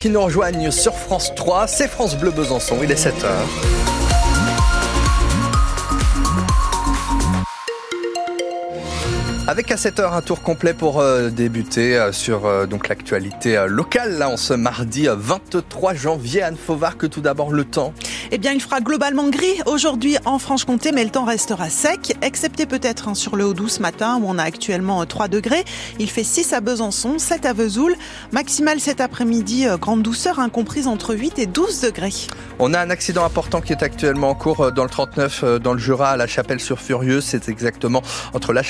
qui nous rejoignent sur France 3. C'est France Bleu Besançon, il est 7h. Avec à 7 heures un tour complet pour euh, débuter euh, sur euh, donc l'actualité locale là en ce mardi 23 janvier Anne Fauvard que tout d'abord le temps. Eh bien il fera globalement gris aujourd'hui en Franche-Comté mais le temps restera sec excepté peut-être hein, sur le Haut-Doubs ce matin où on a actuellement 3 degrés. Il fait 6 à Besançon, 7 à Vesoul, maximal cet après-midi grande douceur incomprise entre 8 et 12 degrés. On a un accident important qui est actuellement en cours dans le 39 dans le Jura à la Chapelle-sur-Furieuse, c'est exactement entre la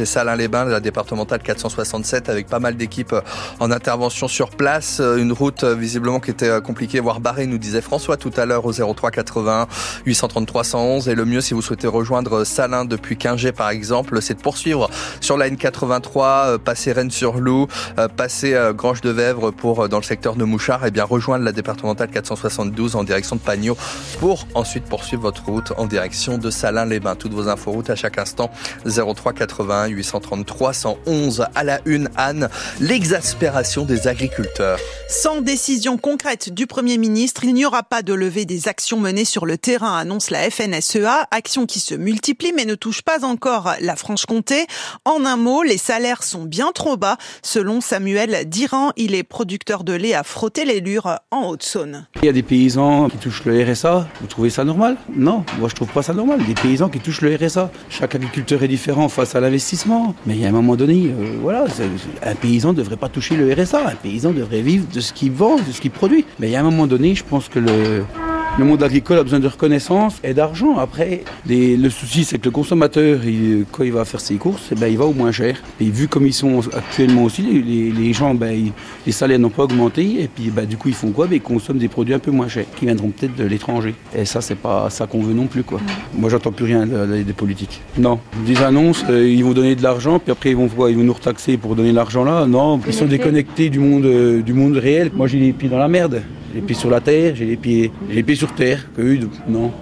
Et Salins-les-Bains, la départementale 467, avec pas mal d'équipes euh, en intervention sur place. Euh, une route euh, visiblement qui était compliquée, voire barrée, nous disait François tout à l'heure au 03 81 833 111. Et le mieux, si vous souhaitez rejoindre Salins depuis Quingé par exemple, c'est de poursuivre sur la N83, passer Rennes-sur-Loup, passer Grange de Vèvre pour dans le secteur de Mouchard, et bien rejoindre la départementale 472 en direction de Pagnot pour ensuite poursuivre votre route en direction de Salins-les-Bains. Toutes vos infos routes à chaque instant 03 80 833 111 à la une Anne, l'exaspération des agriculteurs. Sans décision concrète du Premier ministre, il n'y aura pas de levée des actions menées sur le terrain, annonce la FNSEA, actions qui se multiplient mais ne touchent pas encore la Franche-Comté. En un mot, les salaires sont bien trop bas. Selon Samuel Diran, il est producteur de lait à frotter les lures en Haute-Saône. Il y a des paysans qui touchent le RSA. Vous trouvez ça normal? Non, moi je trouve pas ça normal. Des paysans qui touchent le RSA. Chaque agriculteur est différent face à l'investissement mais il y a un moment donné, euh, voilà, un paysan ne devrait pas toucher le RSA. Un paysan devrait vivre de ce qu'il vend, de ce qu'il produit. Mais il y a un moment donné, je pense que le, le monde agricole a besoin de reconnaissance et d'argent. Après, le souci, c'est que le consommateur, quand il va faire ses courses, eh ben, il va au moins cher. Et vu comme ils sont actuellement aussi, les, gens, ben, les salaires n'ont pas augmenté. Et puis, ben, du coup, ils font quoi? Ben, Ils consomment des produits un peu moins chers, qui viendront peut-être de l'étranger. Et ça, c'est pas ça qu'on veut non plus. Quoi. Moi, j'entends plus rien des politiques. Non. Des annonces, euh, ils vont donner de l'argent, puis après, ils vont, ils vont nous retaxer pour donner l'argent là. Non, ils sont déconnectés du monde, euh, du monde réel. Moi, j'ai les pieds dans la merde. J'ai les pieds sur la terre, j'ai les pieds, j'ai les pieds sur terre, que eux, non.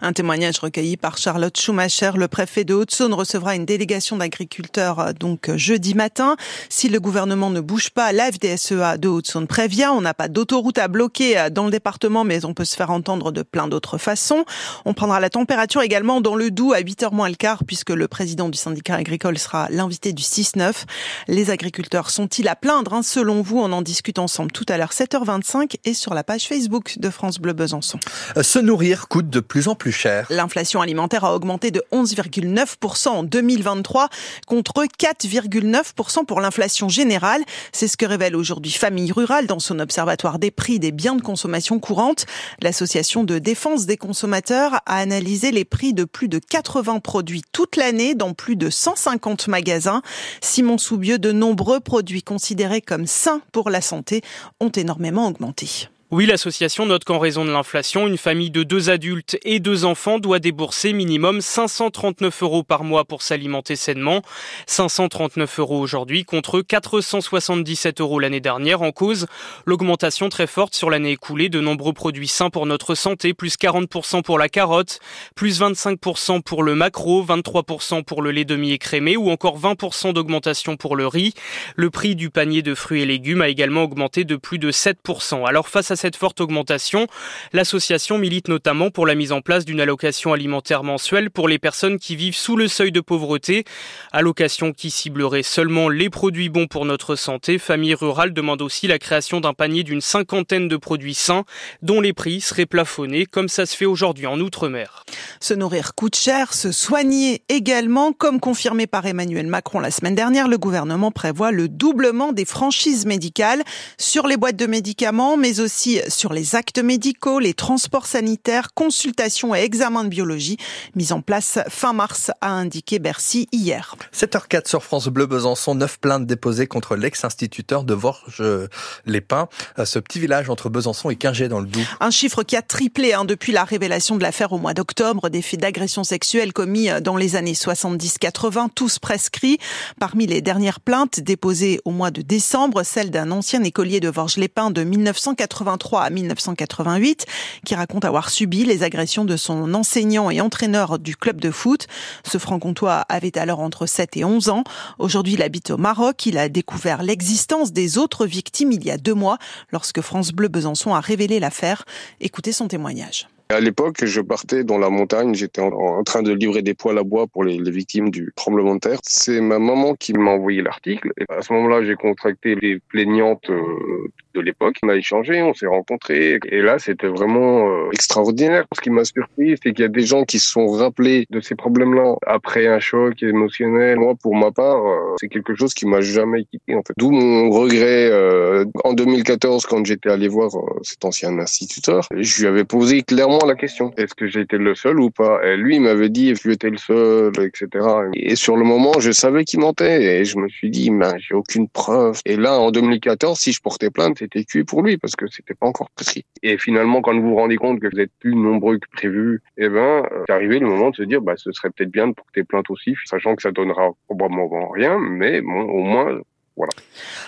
Un témoignage recueilli par Charlotte Schumacher. Le préfet de Haute-Saône recevra une délégation d'agriculteurs euh, donc euh, jeudi matin. Si le gouvernement ne bouge pas, la FDSEA de Haute-Saône prévient. On n'a pas d'autoroute à bloquer euh, dans le département, mais on peut se faire entendre de plein d'autres façons. On prendra la température également dans le Doubs à 8h moins le quart, puisque le président du syndicat agricole sera l'invité du 6-9. Les agriculteurs sont-ils à plaindre hein, Selon vous, on en discute ensemble tout à l'heure 7h25 et sur la page Facebook de France Bleu Besançon. Se nourrir coûte de plus en plus L'inflation alimentaire a augmenté de 11,9% en 2023 contre 4,9% pour l'inflation générale. C'est ce que révèle aujourd'hui Famille Rurale dans son observatoire des prix des biens de consommation courante. L'association de défense des consommateurs a analysé les prix de plus de 80 produits toute l'année dans plus de 150 magasins. Simon Soubieux, de nombreux produits considérés comme sains pour la santé ont énormément augmenté. Oui, l'association note qu'en raison de l'inflation, une famille de deux adultes et deux enfants doit débourser minimum 539 euros par mois pour s'alimenter sainement. 539 euros aujourd'hui contre 477 euros l'année dernière en cause l'augmentation très forte sur l'année écoulée de nombreux produits sains pour notre santé, plus 40% pour la carotte, plus 25% pour le macro, 23% pour le lait demi-écrémé ou encore 20% d'augmentation pour le riz. Le prix du panier de fruits et légumes a également augmenté de plus de 7%. Alors face à cette forte augmentation, l'association milite notamment pour la mise en place d'une allocation alimentaire mensuelle pour les personnes qui vivent sous le seuil de pauvreté, allocation qui ciblerait seulement les produits bons pour notre santé. Famille rurale demande aussi la création d'un panier d'une cinquantaine de produits sains dont les prix seraient plafonnés comme ça se fait aujourd'hui en Outre-mer. Se nourrir coûte cher, se soigner également, comme confirmé par Emmanuel Macron la semaine dernière, le gouvernement prévoit le doublement des franchises médicales sur les boîtes de médicaments, mais aussi sur les actes médicaux, les transports sanitaires, consultations et examens de biologie mis en place fin mars, a indiqué Bercy hier. 7h04 sur France Bleu Besançon, 9 plaintes déposées contre l'ex-instituteur de Vorges-les-Pins, ce petit village entre Besançon et Quingé dans le Doubs. Un chiffre qui a triplé hein, depuis la révélation de l'affaire au mois d'octobre, des faits d'agression sexuelle commis dans les années 70-80, tous prescrits. Parmi les dernières plaintes déposées au mois de décembre, celle d'un ancien écolier de Vorges-les-Pins de 1980 1983 à 1988, qui raconte avoir subi les agressions de son enseignant et entraîneur du club de foot. Ce franc-comtois avait alors entre 7 et 11 ans. Aujourd'hui, il habite au Maroc. Il a découvert l'existence des autres victimes il y a deux mois lorsque France Bleu Besançon a révélé l'affaire. Écoutez son témoignage. À l'époque, je partais dans la montagne, j'étais en, train de livrer des poils à bois pour les, victimes du tremblement de terre. C'est ma maman qui m'a envoyé l'article. À ce moment-là, j'ai contracté les plaignantes euh, de l'époque. On a échangé, on s'est rencontrés. Et là, c'était vraiment euh, extraordinaire. Ce qui m'a surpris, c'est qu'il y a des gens qui se sont rappelés de ces problèmes-là après un choc émotionnel. Moi, pour ma part, euh, c'est quelque chose qui m'a jamais quitté, en fait. D'où mon regret en 2014, quand j'étais allé voir cet ancien instituteur. Je lui avais posé clairement la question. Est-ce que j'étais le seul ou pas? Et Lui, il m'avait dit, tu étais le seul, etc. Et sur le moment, je savais qu'il mentait. Et je me suis dit, mais j'ai aucune preuve. Et là, en 2014, si je portais plainte, c'était cuit pour lui parce que c'était pas encore précis. Et finalement, quand vous vous rendez compte que vous êtes plus nombreux que prévu, eh ben, c'est arrivé le moment de se dire, bah, ce serait peut-être bien de porter plainte aussi, sachant que ça donnera probablement rien, mais bon, au moins, voilà.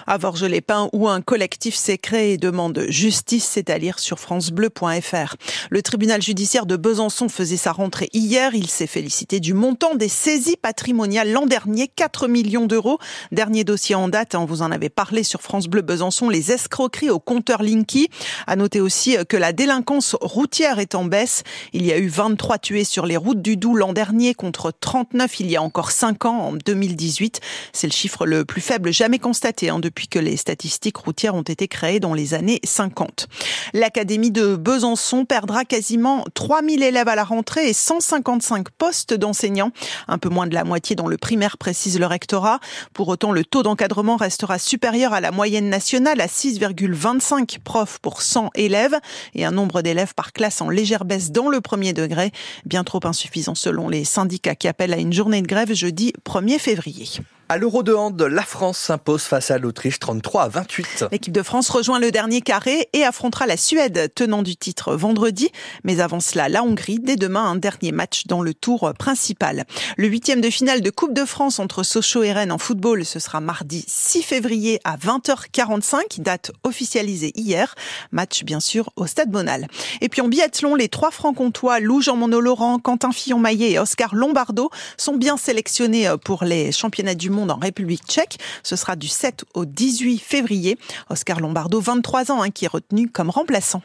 À Vorges-les-Pins, où un collectif s'est créé et demande justice, c'est à lire sur francebleu.fr. Le tribunal judiciaire de Besançon faisait sa rentrée hier. Il s'est félicité du montant des saisies patrimoniales l'an dernier, 4 millions d'euros. Dernier dossier en date, on vous en avait parlé sur France Bleu Besançon, les escroqueries au compteur Linky. À noter aussi que la délinquance routière est en baisse. Il y a eu 23 tués sur les routes du Doubs l'an dernier contre 39 il y a encore 5 ans, en 2018. C'est le chiffre le plus faible jamais constaté hein, depuis que les statistiques routières ont été créées dans les années 50. L'Académie de Besançon perdra quasiment 3000 élèves à la rentrée et 155 postes d'enseignants, un peu moins de la moitié dans le primaire, précise le rectorat. Pour autant, le taux d'encadrement restera supérieur à la moyenne nationale à 6,25 profs pour 100 élèves et un nombre d'élèves par classe en légère baisse dans le premier degré, bien trop insuffisant selon les syndicats qui appellent à une journée de grève jeudi 1er février. À l'Euro de hand, la France s'impose face à l'Autriche 33 à 28. L'équipe de France rejoint le dernier carré et affrontera la Suède, tenant du titre vendredi. Mais avant cela, la Hongrie, dès demain, un dernier match dans le tour principal. Le huitième de finale de Coupe de France entre Sochaux et Rennes en football, ce sera mardi 6 février à 20h45, date officialisée hier. Match, bien sûr, au Stade Bonal. Et puis en biathlon, les trois francs-comtois, Lou Jean-Monod Laurent, Quentin Fillon-Maillet et Oscar Lombardo sont bien sélectionnés pour les championnats du monde en République tchèque. Ce sera du 7 au 18 février. Oscar Lombardo, 23 ans, hein, qui est retenu comme remplaçant.